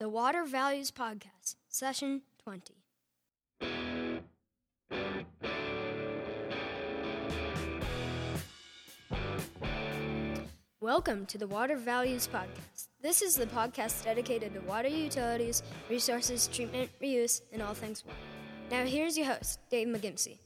The Water Values Podcast, Session 20. Welcome to the Water Values Podcast. This is the podcast dedicated to water utilities, resources, treatment, reuse, and all things water. Now, here's your host, Dave McGimsey.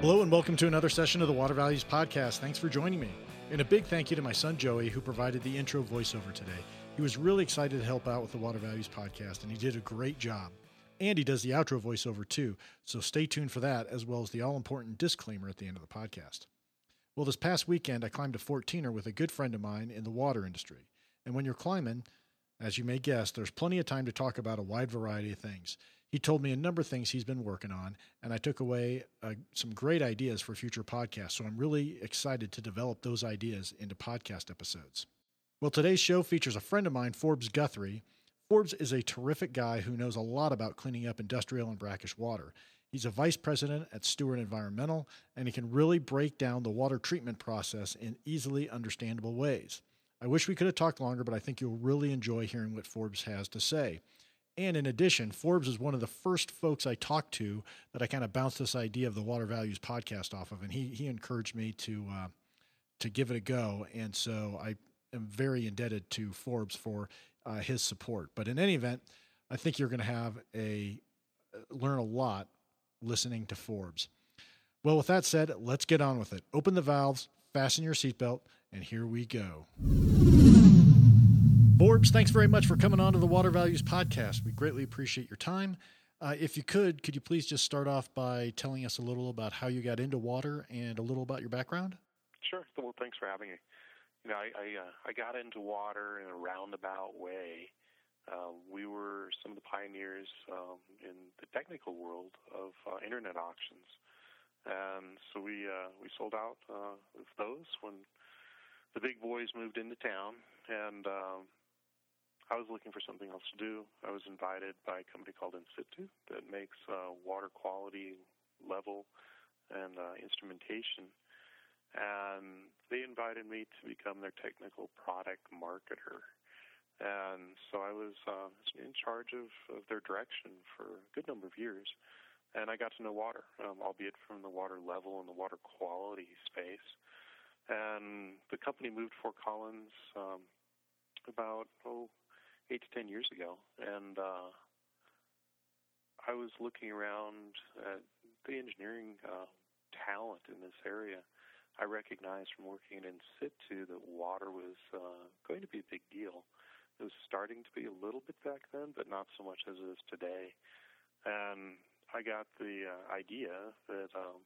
Hello, and welcome to another session of the Water Values Podcast. Thanks for joining me. And a big thank you to my son Joey, who provided the intro voiceover today. He was really excited to help out with the Water Values Podcast, and he did a great job. And he does the outro voiceover too, so stay tuned for that, as well as the all important disclaimer at the end of the podcast. Well, this past weekend, I climbed a 14er with a good friend of mine in the water industry. And when you're climbing, as you may guess, there's plenty of time to talk about a wide variety of things. He told me a number of things he's been working on, and I took away uh, some great ideas for future podcasts. So I'm really excited to develop those ideas into podcast episodes. Well, today's show features a friend of mine, Forbes Guthrie. Forbes is a terrific guy who knows a lot about cleaning up industrial and brackish water. He's a vice president at Stewart Environmental, and he can really break down the water treatment process in easily understandable ways. I wish we could have talked longer, but I think you'll really enjoy hearing what Forbes has to say. And in addition, Forbes is one of the first folks I talked to that I kind of bounced this idea of the Water Values podcast off of, and he he encouraged me to uh, to give it a go. And so I am very indebted to Forbes for uh, his support. But in any event, I think you're going to have a learn a lot listening to Forbes. Well, with that said, let's get on with it. Open the valves, fasten your seatbelt, and here we go. Forbes, thanks very much for coming on to the Water Values Podcast. We greatly appreciate your time. Uh, if you could, could you please just start off by telling us a little about how you got into water and a little about your background? Sure. Well, thanks for having me. You know, I I, uh, I got into water in a roundabout way. Uh, we were some of the pioneers um, in the technical world of uh, internet auctions, and so we uh, we sold out uh, of those when the big boys moved into town, and um, I was looking for something else to do. I was invited by a company called In-Situ that makes uh, water quality level and uh, instrumentation. And they invited me to become their technical product marketer. And so I was uh, in charge of, of their direction for a good number of years. And I got to know water, um, albeit from the water level and the water quality space. And the company moved Fort Collins um, about, oh, eight to ten years ago, and uh, I was looking around at the engineering uh, talent in this area. I recognized from working in situ that water was uh, going to be a big deal. It was starting to be a little bit back then, but not so much as it is today. And I got the uh, idea that um,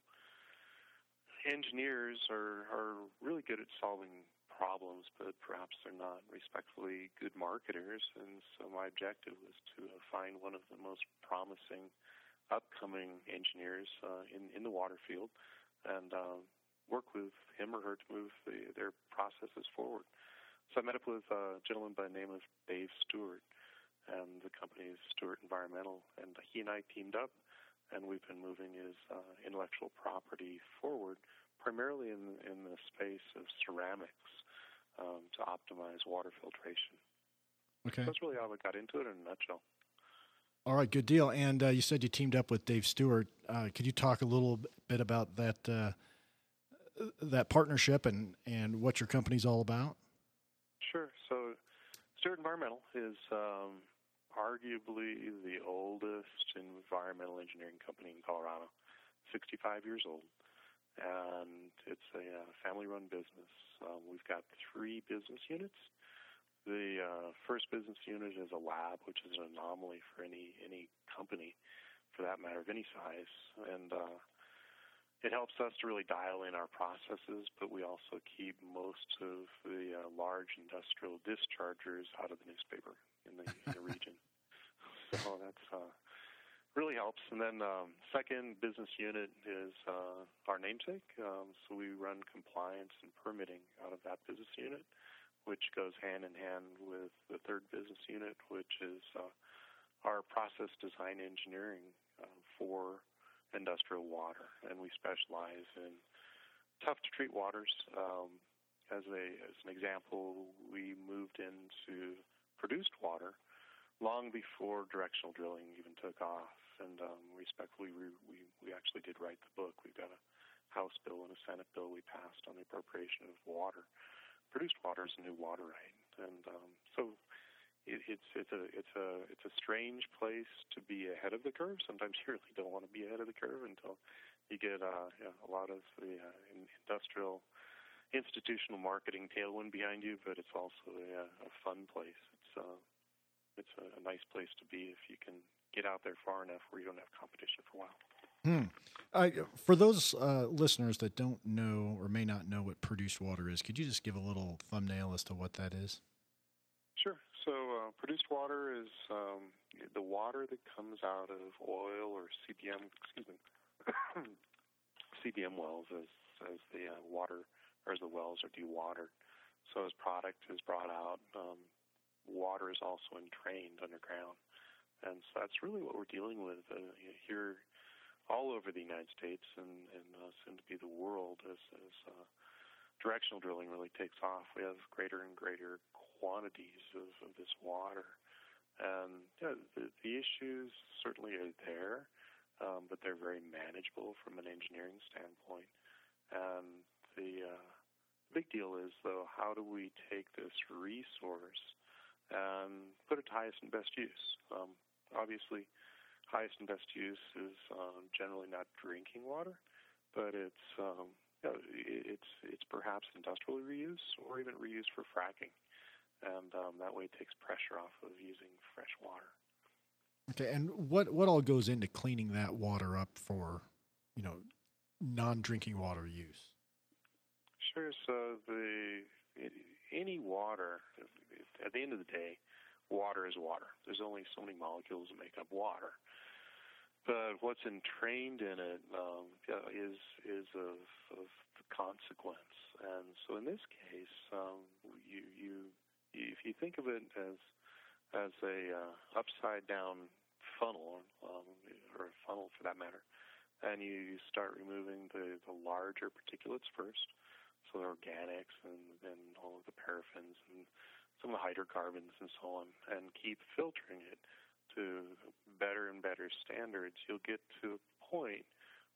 engineers are, are really good at solving problems, but perhaps they're not respectfully good marketers. And so my objective was to find one of the most promising upcoming engineers uh, in in the water field and uh, work with him or her to move the, their processes forward. So I met up with a gentleman by the name of Dave Stewart, and the company is Stewart Environmental, and he and I teamed up, and we've been moving his uh, intellectual property forward, primarily in in the space of ceramics um, to optimize water filtration. Okay. So that's really how I got into it in a nutshell. All right, good deal. And uh, you said you teamed up with Dave Stewart. Uh, could you talk a little bit about that uh, that partnership and, and what your company's all about? Sure. So, Stewart Environmental is um, arguably the oldest environmental engineering company in Colorado. 65 years old and it's a uh, family-run business. Um, we've got three business units. The uh, first business unit is a lab, which is an anomaly for any any company, for that matter, of any size, and uh, it helps us to really dial in our processes. But we also keep most of the uh, large industrial dischargers out of the newspaper in the, in the region. So that's uh, really helps. And then um, second business unit is uh, our namesake. Um, so we run compliance and permitting out of that business unit, which goes hand in hand with the third business unit, which is uh, our process design engineering uh, for industrial water. And we specialize in tough to treat waters. Um, as a as an example, we moved into produced water long before directional drilling even took off. And um, respectfully, we, we, we actually did write the book. We've got a House bill and a Senate bill we passed on the appropriation of water. Produced water is a new water right, and um, so it, it's it's a it's a it's a strange place to be ahead of the curve. Sometimes you really don't want to be ahead of the curve until you get uh, you know, a lot of the uh, industrial institutional marketing tailwind behind you, but it's also a, a fun place. It's uh, it's a, a nice place to be if you can get out there far enough where you don't have competition for a while. Hmm. Uh, for those uh, listeners that don't know or may not know what produced water is, could you just give a little thumbnail as to what that is? Sure. So, uh, produced water is um, the water that comes out of oil or CBM, excuse me, CBM wells as as the uh, water or as the wells are dewatered. So, as product is brought out, um, water is also entrained underground, and so that's really what we're dealing with uh, here all over the United States and, and soon to be the world as, as uh, directional drilling really takes off. We have greater and greater quantities of, of this water. And yeah, the, the issues certainly are there, um, but they're very manageable from an engineering standpoint. And the uh, big deal is, though, how do we take this resource and put it to highest and best use? Um, obviously, highest and best use is um, generally not drinking water, but it's um, you know, it's it's perhaps industrial reuse or even reuse for fracking, and um, that way it takes pressure off of using fresh water. Okay, and what what all goes into cleaning that water up for, you know, non-drinking water use? Sure. So the any water, at the end of the day, water is water. There's only so many molecules that make up water. But what's entrained in it um, is is of, of consequence, and so in this case, um, you, you if you think of it as as a uh, upside down funnel, um, or a funnel for that matter, and you start removing the, the larger particulates first, so the organics and, and all of the paraffins and some of the hydrocarbons and so on, and keep filtering it to better and better standards, you'll get to a point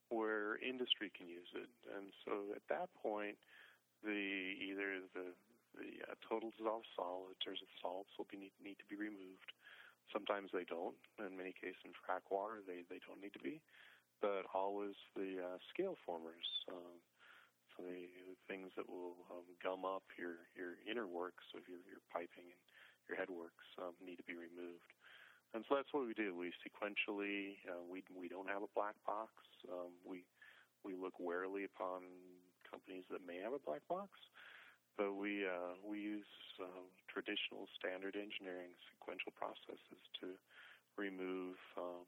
where industry can use it. And so at that point, the either the the uh, total dissolved solids or the salts will be need, need to be removed. Sometimes they don't. In many cases, in frac water, they, they don't need to be. But always the uh, scale formers, um, so the, things that will um, gum up your, your inner works of your, your piping and your headworks um, need to be removed. And so that's what we do. We sequentially, uh, we we don't have a black box. Um, we we look warily upon companies that may have a black box, but we uh, we use uh, traditional standard engineering sequential processes to remove um,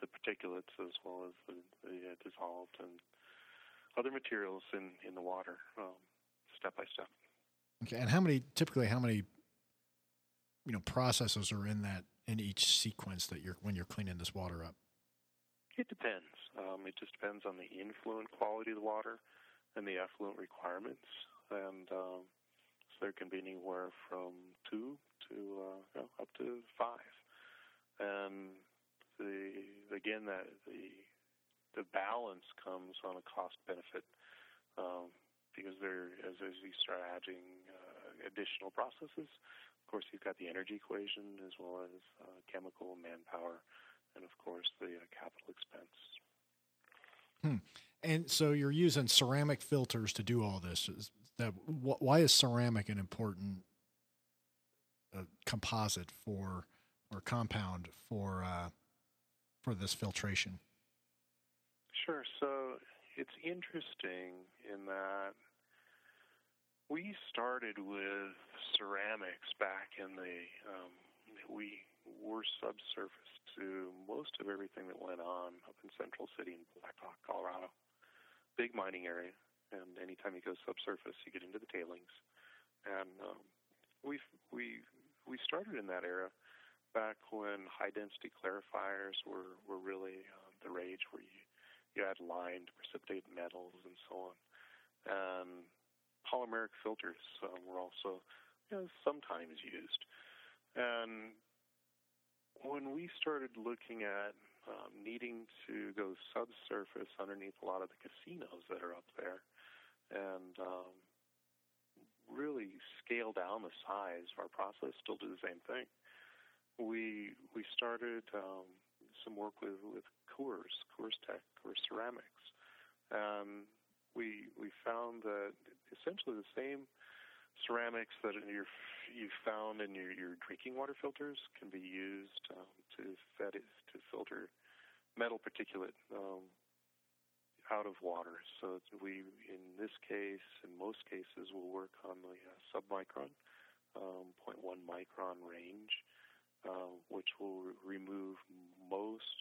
the particulates as well as the, the uh, dissolved and other materials in in the water, um, step by step. Okay, and how many typically how many you know processes are in that in each sequence that you're when you're cleaning this water up? It depends. Um, it just depends on the influent quality of the water and the effluent requirements, and um, so there can be anywhere from two to uh, you know, up to five. And the again that the the balance comes on a cost benefit um, because there as as you start adding uh, additional processes, of course, you've got the energy equation as well as uh, chemical, manpower, and of course the uh, capital expense. Hmm. And so you're using ceramic filters to do all this. Is that why is ceramic an important uh, composite for or compound for uh, for this filtration? Sure. So it's interesting in that we started with ceramics back in the. Um, we were subsurface to most of everything that went on up in Central City in Black Hawk, Colorado. Big mining area, and anytime you go subsurface, you get into the tailings. And um, we we we started in that era back when high density clarifiers were were really uh, the rage, where you you had lined precipitate metals and so on. And polymeric filters um, were also you know, sometimes used. And when we started looking at um, needing to go subsurface underneath a lot of the casinos that are up there, and um, really scale down the size of our process, still do the same thing. We we started um, some work with with Coors, CoorsTek, Coors Ceramics. Um, we we found that essentially the same ceramics that you you found in your, your drinking water filters can be used um, to fed it, to filter metal particulate um, out of water. So we, in this case, in most cases, will work on the uh, submicron, um, 0.1 micron range, uh, which will re- remove most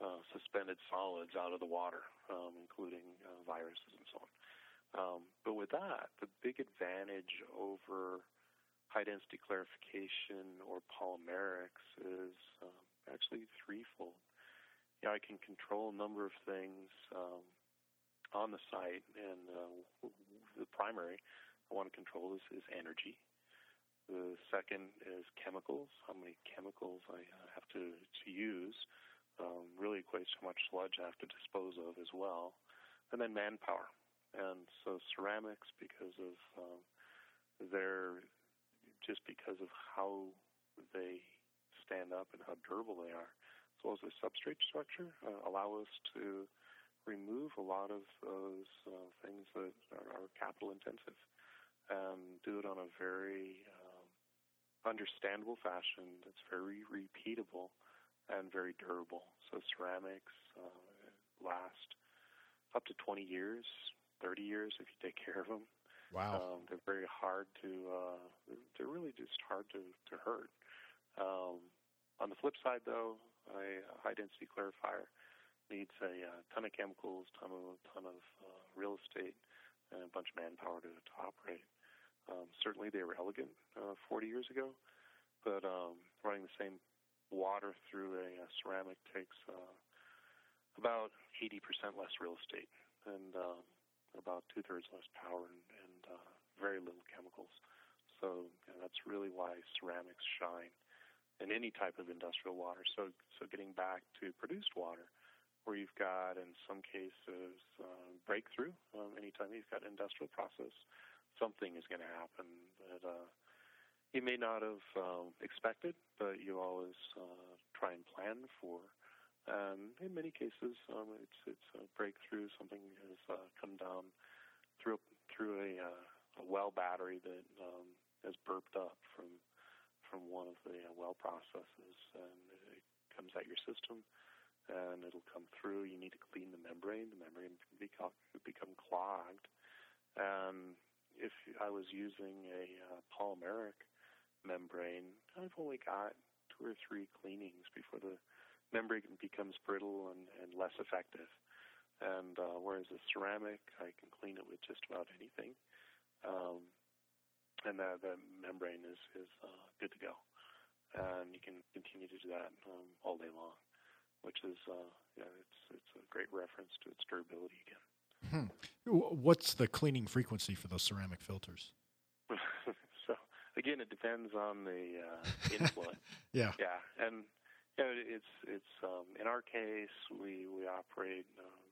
uh, suspended solids out of the water, um, including uh, viruses and so on. Um, but with that, the big advantage over high density clarification or polymerics is um, actually threefold. Yeah, I can control a number of things um, on the site, and uh, the primary I want to control is, is energy. The second is chemicals, how many chemicals I uh, have to, to use. Um, really equates to much sludge I have to dispose of as well. And then manpower. And so ceramics, because of um, their, just because of how they stand up and how durable they are, as well as their substrate structure, uh, allow us to remove a lot of those uh, things that are, are, capital intensive and do it on a very um, understandable fashion that's very repeatable and very durable. So ceramics uh, last up to 20 years, 30 years if you take care of them. Wow. Um, they're very hard to, uh, they're really just hard to, to hurt. Um, on the flip side, though, a high density clarifier needs a uh, ton of chemicals, ton of ton of uh, real estate, and a bunch of manpower to, to operate. Um, certainly, they were elegant uh, 40 years ago, but um, running the same water through a, a ceramic takes uh, about 80% less real estate and um, about two thirds less power and, and uh, very little chemicals. So you that's really why ceramics shine in any type of industrial water. So, so getting back to produced water, where you've got in some cases uh, breakthrough. Um, anytime you've got industrial process, something is going to happen that uh, you may not have um, expected, but you always uh, try and plan for. And in many cases, um, it's it's a breakthrough. Something has uh, come down through through a, uh, a well battery that um, has burped up from from one of the uh, well processes, and it comes at your system, and it'll come through. You need to clean the membrane. The membrane can become become clogged, and if I was using a uh, polymeric membrane, I've only got two or three cleanings before the membrane becomes brittle and, and less effective. And uh, whereas a ceramic, I can clean it with just about anything, um, and that the membrane is is uh, good to go, and you can continue to do that um, all day long, which is uh, yeah, it's it's a great reference to its durability again. Hmm. What's the cleaning frequency for those ceramic filters? Again, it depends on the uh, influent. yeah, yeah, and you know, it's it's um, in our case we we operate um,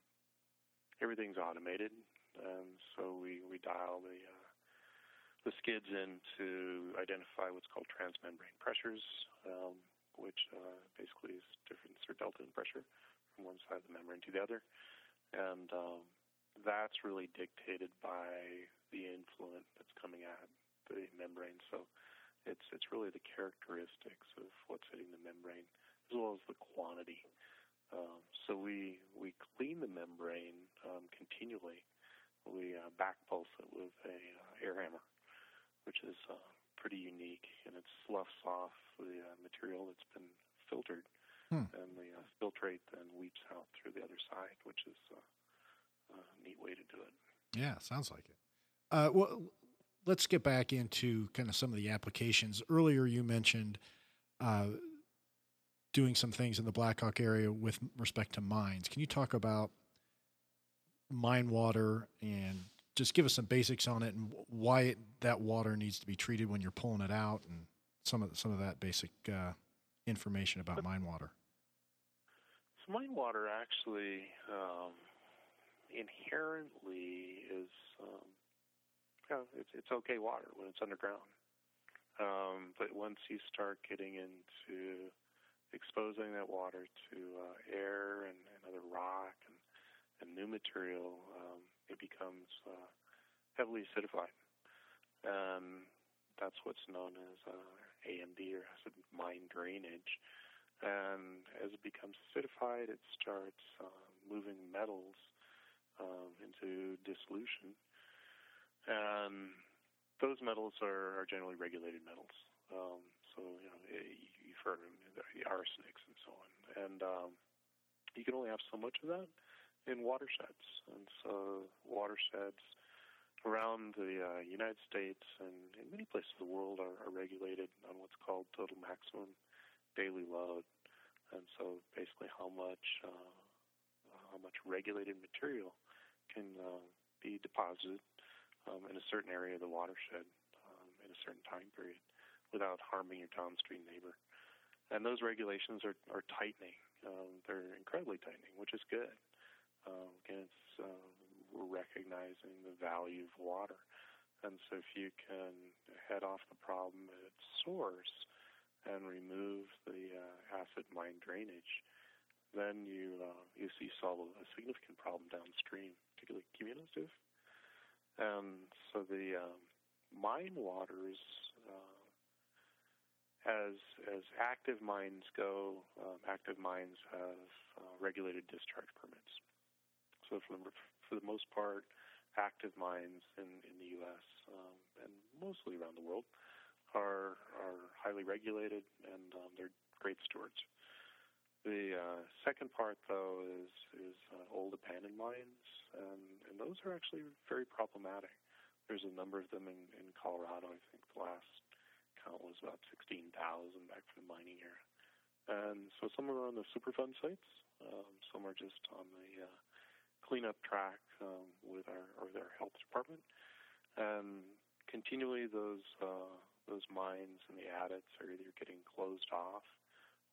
everything's automated, and so we we dial the uh, the skids in to identify what's called transmembrane pressures, um, which uh, basically is difference or delta in pressure from one side of the membrane to the other, and um, that's really dictated by the influent that's coming at the membrane. So it's it's really the characteristics of what's hitting the membrane as well as the quantity. Um, so we we clean the membrane um, continually. We uh, back pulse it with a uh, air hammer, which is uh, pretty unique, and it sloughs off the uh, material that's been filtered, hmm. and the uh, filtrate then weeps out through the other side, which is uh, a neat way to do it. Yeah, sounds like it. well, let's get back into kind of some of the applications. Earlier, you mentioned doing some things in the Black Hawk area with respect to mines. Can you talk about mine water and just give us some basics on it and why it, that water needs to be treated when you're pulling it out and some of some of that basic uh, information about mine water. So mine water actually um, inherently is um, yeah, it's it's okay water when it's underground. Um, but once you start getting into exposing that water to uh, air and, and other rock and, and new material, um, it becomes uh, heavily acidified. And that's what's known as uh, AMD or acid mine drainage. And as it becomes acidified, it starts uh, moving metals um, into dissolution. And those metals are, are generally regulated metals. Um, so you know eh, you've heard of the arsenics and so on, and um, you can only have so much of that in watersheds. And so watersheds around the uh, United States and in many places of the world are, are regulated on what's called total maximum daily load. And so basically how much uh, how much regulated material can uh, be deposited um, in a certain area of the watershed um, in a certain time period without harming your downstream neighbor. And those regulations are, are tightening. Um, they're incredibly tightening, which is good. Um, again, it's, uh, we're recognizing the value of water. And so if you can head off the problem at its source and remove the uh, acid mine drainage, then you uh, you see solve a significant problem downstream, particularly cumulative um, so the um, mine waters, uh, as as active mines go, um, active mines have uh, regulated discharge permits. So for the, for the most part, active mines in, in the U.S. Um, and mostly around the world are are highly regulated and um, they're great stewards. The uh, second part, though, is is uh, old abandoned mines, and, and those are actually very problematic. There's a number of them in, in Colorado. I think the last count was about 16,000 back from the mining era. And so some are on the Superfund sites, um, some are just on the uh, cleanup track um, with our or their health department, and continually those uh, those mines and the adits are either getting closed off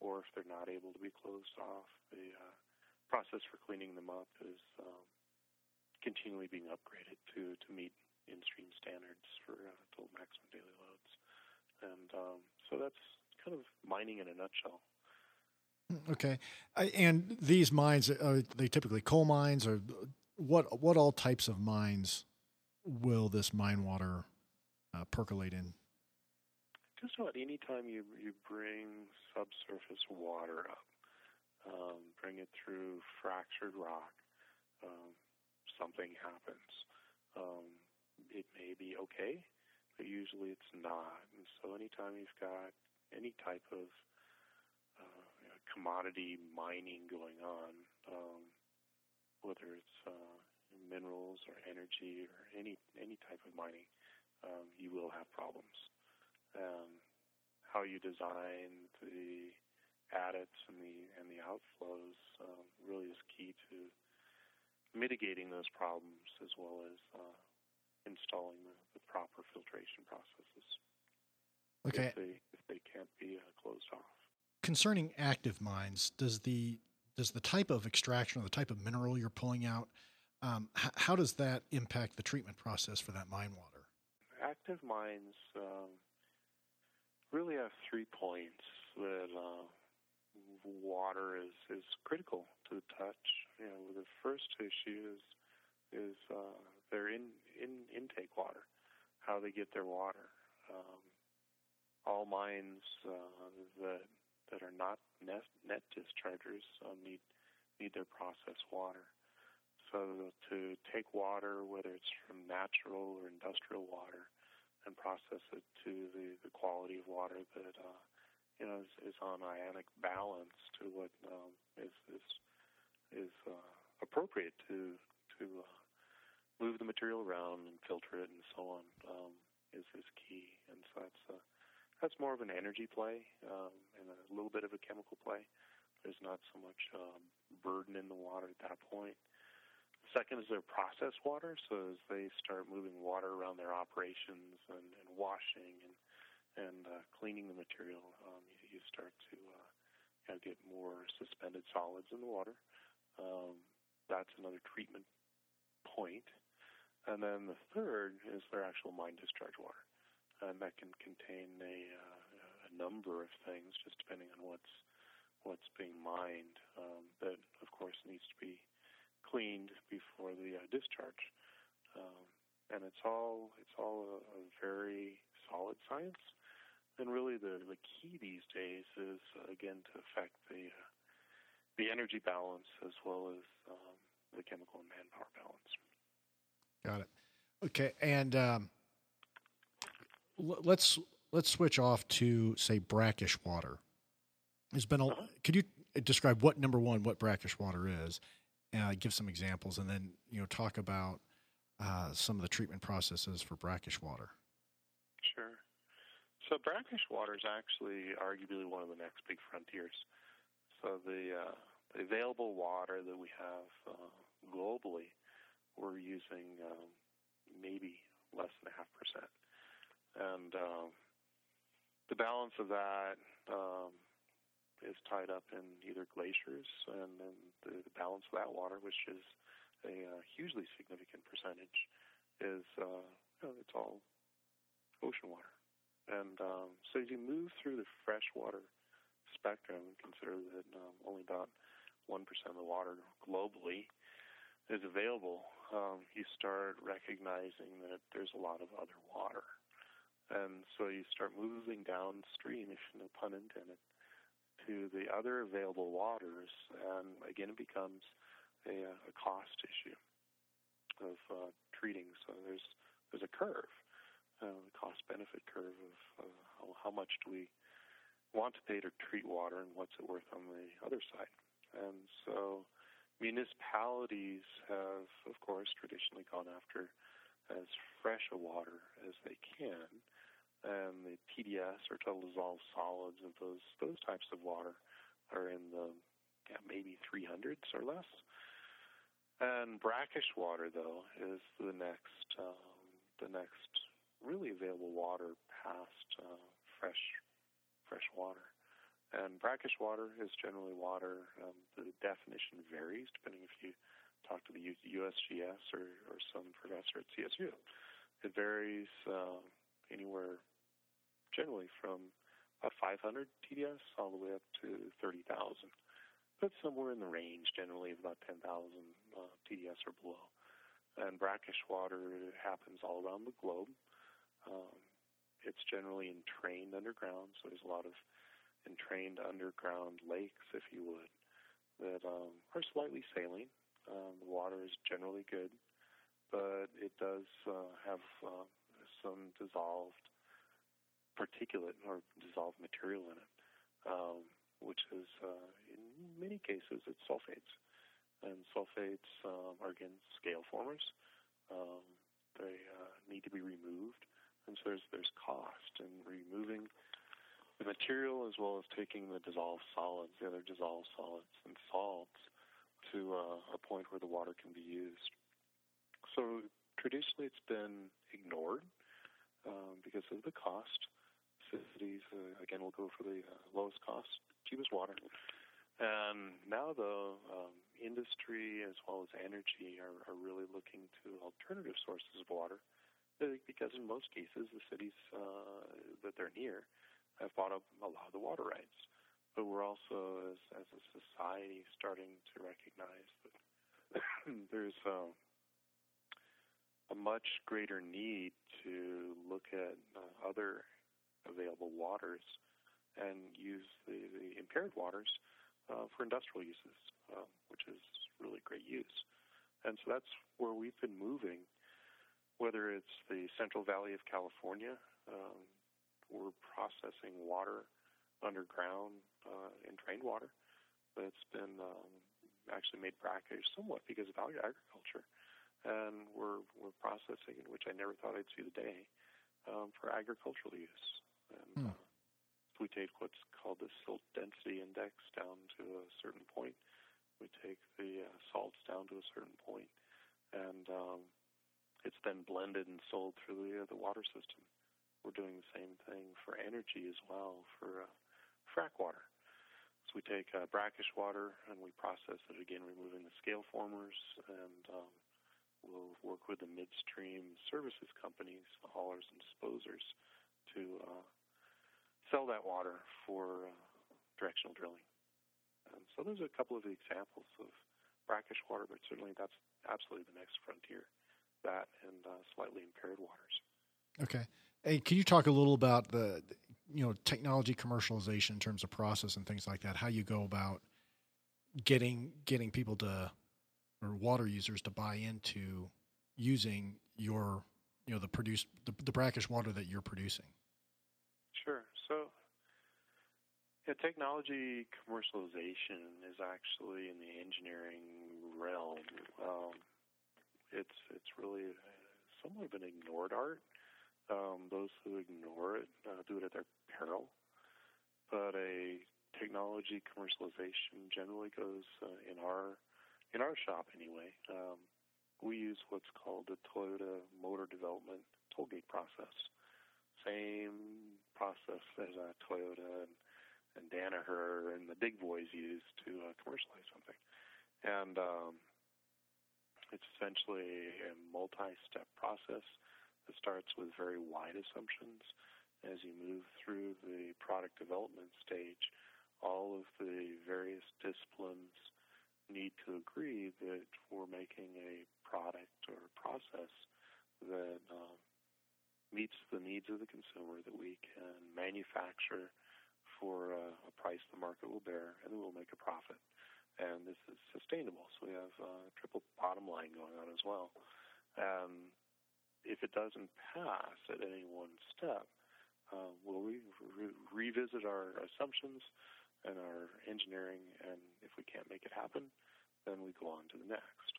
or if they're not able to be closed off, the uh, process for cleaning them up is um, continually being upgraded to, to meet in-stream standards for uh, total maximum daily loads. And um, so that's kind of mining in a nutshell. Okay, I, and these mines are they typically coal mines, or what? What all types of mines will this mine water uh, percolate in? Just about any time you you bring subsurface water up, um, bring it through fractured rock, um, something happens. Um, it may be okay, but usually it's not. And so anytime you've got any type of uh, you know, commodity mining going on, um, whether it's uh, minerals or energy or any any type of mining, um, you will have problems um, how you design the adits and the and the outflows um, really is key to mitigating those problems as well as uh, installing the, the, proper filtration processes. Okay. If they, if they can't be uh, closed off. Concerning active mines, does the does the type of extraction or the type of mineral you're pulling out, um, h- how does that impact the treatment process for that mine water? Active mines um, really have three points that uh, water is, is critical to the touch. You know, the first issue is is uh, their in, in intake water, how they get their water. Um, all mines uh, that that are not net, net dischargers um, need need their processed water. So to take water, whether it's from natural or industrial water, and process it to the, the quality of water that uh, you know is, is on ionic balance to what um, is is is uh, appropriate to to uh, move the material around and filter it and so on um, is is key. And so that's uh, that's more of an energy play um, and a little bit of a chemical play. There's not so much uh, burden in the water at that point. Second is their processed water. So as they start moving water around their operations and, and washing and, and uh, cleaning the material, um, you, you start to uh, you know, get more suspended solids in the water. Um, that's another treatment point. And then the third is their actual mine discharge water, and that can contain a, uh, a number of things, just depending on what's what's being mined. Um, that of course needs to be cleaned before the uh, discharge. Um, and it's all it's all a, a very solid science. And really, the the key these days is uh, again to affect the uh, the energy balance as well as um, the chemical and manpower balance. Got it. Okay, and um, l- let's let's switch off to say brackish water. There's been a. Uh-huh. Could you describe what number one what brackish water is? Uh, give some examples, and then you know talk about uh, some of the treatment processes for brackish water. Sure. So brackish water is actually arguably one of the next big frontiers. So the, uh, the available water that we have uh, globally, we're using um, maybe less than a half percent, and um, the balance of that um, is tied up in either glaciers and then the, balance of that water, which is a uh, hugely significant percentage is uh, you know, it's all ocean water. And um, so as you move through the freshwater spectrum, and consider that um, only about 1% of the water globally is available, um, you start recognizing that there's a lot of other water. And so you start moving downstream, if no pun intended, to the other available waters. And again, it becomes a, a cost issue of uh, treating. So there's there's a curve, uh, the cost benefit curve of how, how much do we want to pay to treat water and what's it worth on the other side. And so municipalities have, of course, traditionally gone after as fresh a water as they can. And the TDS or total dissolved solids of those those types of water are in the yeah, maybe 300s or less. And brackish water, though, is the next um, the next really available water past uh, fresh fresh water. And brackish water is generally water. Um, the definition varies depending if you talk to the USGS or, or some professor at CSU. It varies uh, anywhere generally from about 500 TDS all the way up to 30,000 but somewhere in the range generally of about 10,000 uh, TDS or below. And brackish water happens all around the globe. Um, it's generally entrained underground, so there's a lot of entrained underground lakes, if you would, that um, are slightly saline. Um, the water is generally good, but it does uh, have uh, some dissolved particulate or dissolved material in it. Um, which is uh, in many cases it's sulfates, and sulfates um, are again scale formers. Um, they uh, need to be removed, and so there's there's cost in removing the material as well as taking the dissolved solids, the other dissolved solids and salts, to uh, a point where the water can be used. So traditionally, it's been ignored um, because of the cost. Cities uh, again will go for the uh, lowest cost cheapest water. And now, the um, industry as well as energy are, are really looking to alternative sources of water uh, because, in most cases, the cities uh, that they're near have bought up a lot of the water rights. But we're also, as, as a society, starting to recognize that there's uh, a much greater need to look at uh, other available waters and use the, the impaired waters uh, for industrial uses, uh, which is really great use. And so that's where we've been moving, whether it's the Central Valley of California, um, we're processing water underground uh, in drained water that's been um, actually made brackish somewhat because of agriculture. And we're, we're processing it, which I never thought I'd see the day, um, for agricultural use. And, hmm. uh, we take what's called the silt density index down to a certain point. We take the uh, salts down to a certain point, and um, it's then blended and sold through the, uh, the water system, we're doing the same thing for energy as well for uh, frac water. So we take uh, brackish water and we process it again, removing the scale formers, and um, we'll work with the midstream services companies, the haulers and disposers, to uh, sell that water for uh, directional drilling. And so there's a couple of examples of brackish water, but certainly that's absolutely the next frontier. That and uh, slightly impaired waters. Okay. Hey, can you talk a little about the you know technology commercialization in terms of process and things like that? How you go about getting getting people to or water users to buy into using your you know the produce the, the brackish water that you're producing. Sure. So yeah, technology commercialization is actually in the engineering realm. Um, it's it's really somewhat of an ignored art. Um, those who ignore it uh, do it at their peril. But a technology commercialization generally goes uh, in our in our shop anyway. Um, we use what's called the Toyota Motor Development Tollgate process. Same process as a Toyota and, and Danaher and the big boys use to uh, commercialize something. And um, it's essentially a multi-step process that starts with very wide assumptions. As you move through the product development stage, all of the various disciplines need to agree that we're making a product or process that um, meets the needs of the consumer that we can manufacture for a, a price the market will bear, and we'll make a profit. And this is sustainable, so we have a triple bottom line going on as well. Um, if it doesn't pass at any one step, uh, we'll re- re- revisit our assumptions and our engineering, and if we can't make it happen, then we go on to the next.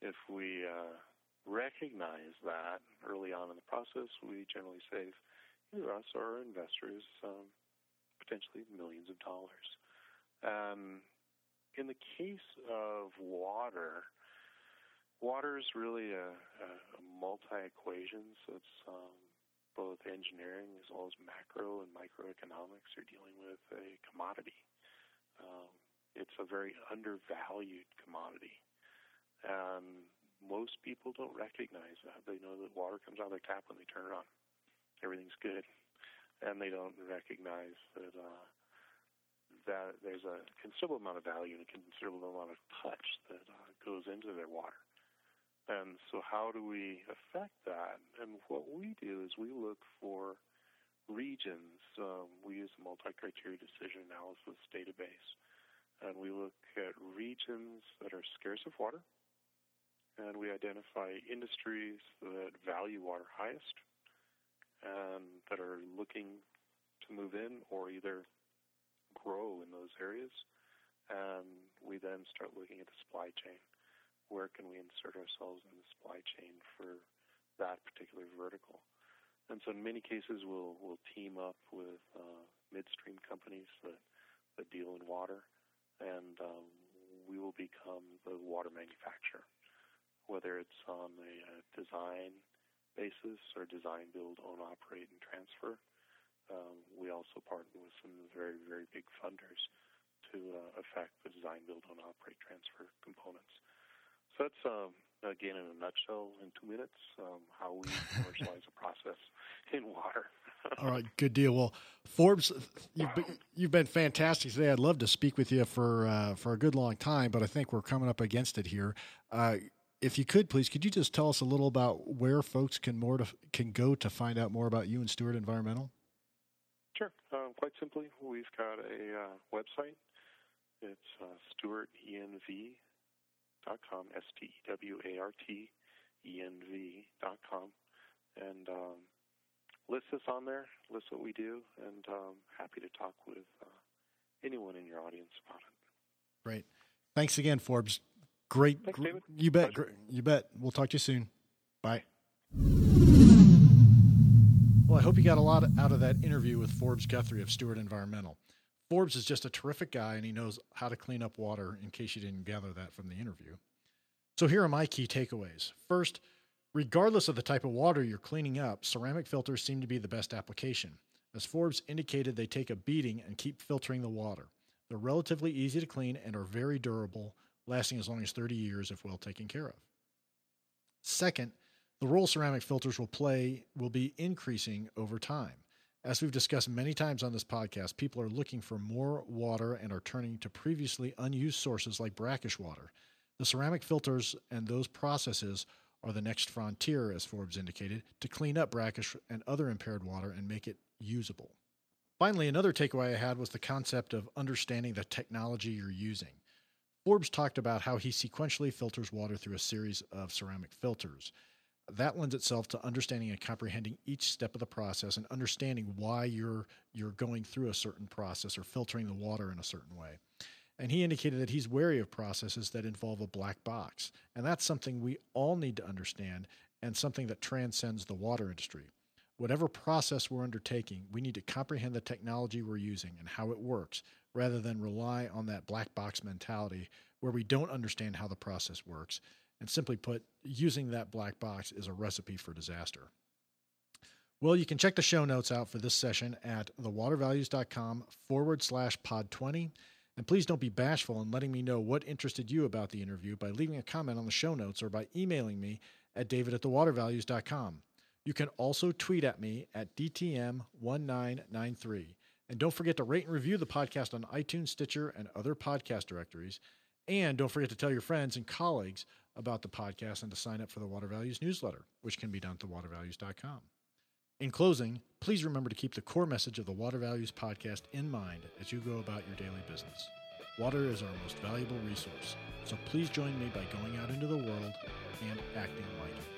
If we uh, recognize that early on in the process, we generally save either us or our investors um, potentially millions of dollars. Um, in the case of water, Water is really a, a, a multi-equation, so it's um, both engineering as well as macro and microeconomics. You're dealing with a commodity. Um, it's a very undervalued commodity, and most people don't recognize that. They know that water comes out of their tap when they turn it on. Everything's good, and they don't recognize that uh, that there's a considerable amount of value and a considerable amount of touch that uh, goes into their water. And so, how do we affect that? And what we do is we look for regions. Um, we use a multi-criteria decision analysis database, and we look at regions that are scarce of water, and we identify industries that value water highest and that are looking to move in or either grow in those areas. And we then start looking at the supply chain where can we insert ourselves in the supply chain for that particular vertical. And so in many cases, we'll, we'll team up with uh, midstream companies that, that deal in water, and um, we will become the water manufacturer, whether it's on the a design basis or design, build, own, operate, and transfer. Um, we also partner with some very, very big funders to uh, affect the design, build, own, operate, transfer components. So that's um, again in a nutshell, in two minutes, um, how we commercialize a process in water. All right, good deal. Well, Forbes, you've been, you've been fantastic today. I'd love to speak with you for uh, for a good long time, but I think we're coming up against it here. Uh, if you could, please, could you just tell us a little about where folks can more to, can go to find out more about you and Stewart Environmental? Sure. Um, quite simply, we've got a uh, website. It's uh, Stewart ENV dot com, S T E W A R T E N V dot com, and um, list us on there, list what we do, and um, happy to talk with uh, anyone in your audience about it. Great. Thanks again, Forbes. Great. Thanks, David. You bet. You bet. We'll talk to you soon. Bye. Well, I hope you got a lot out of that interview with Forbes Guthrie of Stewart Environmental. Forbes is just a terrific guy and he knows how to clean up water in case you didn't gather that from the interview. So here are my key takeaways. First, Regardless of the type of water you're cleaning up, ceramic filters seem to be the best application. As Forbes indicated, they take a beating and keep filtering the water. They're relatively easy to clean and are very durable, lasting as long as 30 years if well taken care of. Second, the role ceramic filters will play will be increasing over time. As we've discussed many times on this podcast, people are looking for more water and are turning to previously unused sources like brackish water. The ceramic filters and those processes are the next frontier, as Forbes indicated, to clean up brackish and other impaired water and make it usable. Finally, another takeaway I had was the concept of understanding the technology you're using. Forbes talked about how he sequentially filters water through a series of ceramic filters. That lends itself to understanding and comprehending each step of the process and understanding why you're you're going through a certain process or filtering the water in a certain way. And he indicated that he's wary of processes that involve a black box. And that's something we all need to understand and something that transcends the water industry. Whatever process we're undertaking, we need to comprehend the technology we're using and how it works rather than rely on that black box mentality where we don't understand how the process works. And simply put, using that black box is a recipe for disaster. Well, you can check the show notes out for this session at thewatervalues.com forward slash pod 20. And please don't be bashful in letting me know what interested you about the interview by leaving a comment on the show notes or by emailing me at david at thewatervalues.com. You can also tweet at me at DTM1993. And don't forget to rate and review the podcast on iTunes, Stitcher, and other podcast directories. And don't forget to tell your friends and colleagues about the podcast and to sign up for the Water Values newsletter, which can be done at thewatervalues.com. In closing, please remember to keep the core message of the Water Values podcast in mind as you go about your daily business. Water is our most valuable resource, so please join me by going out into the world and acting like it.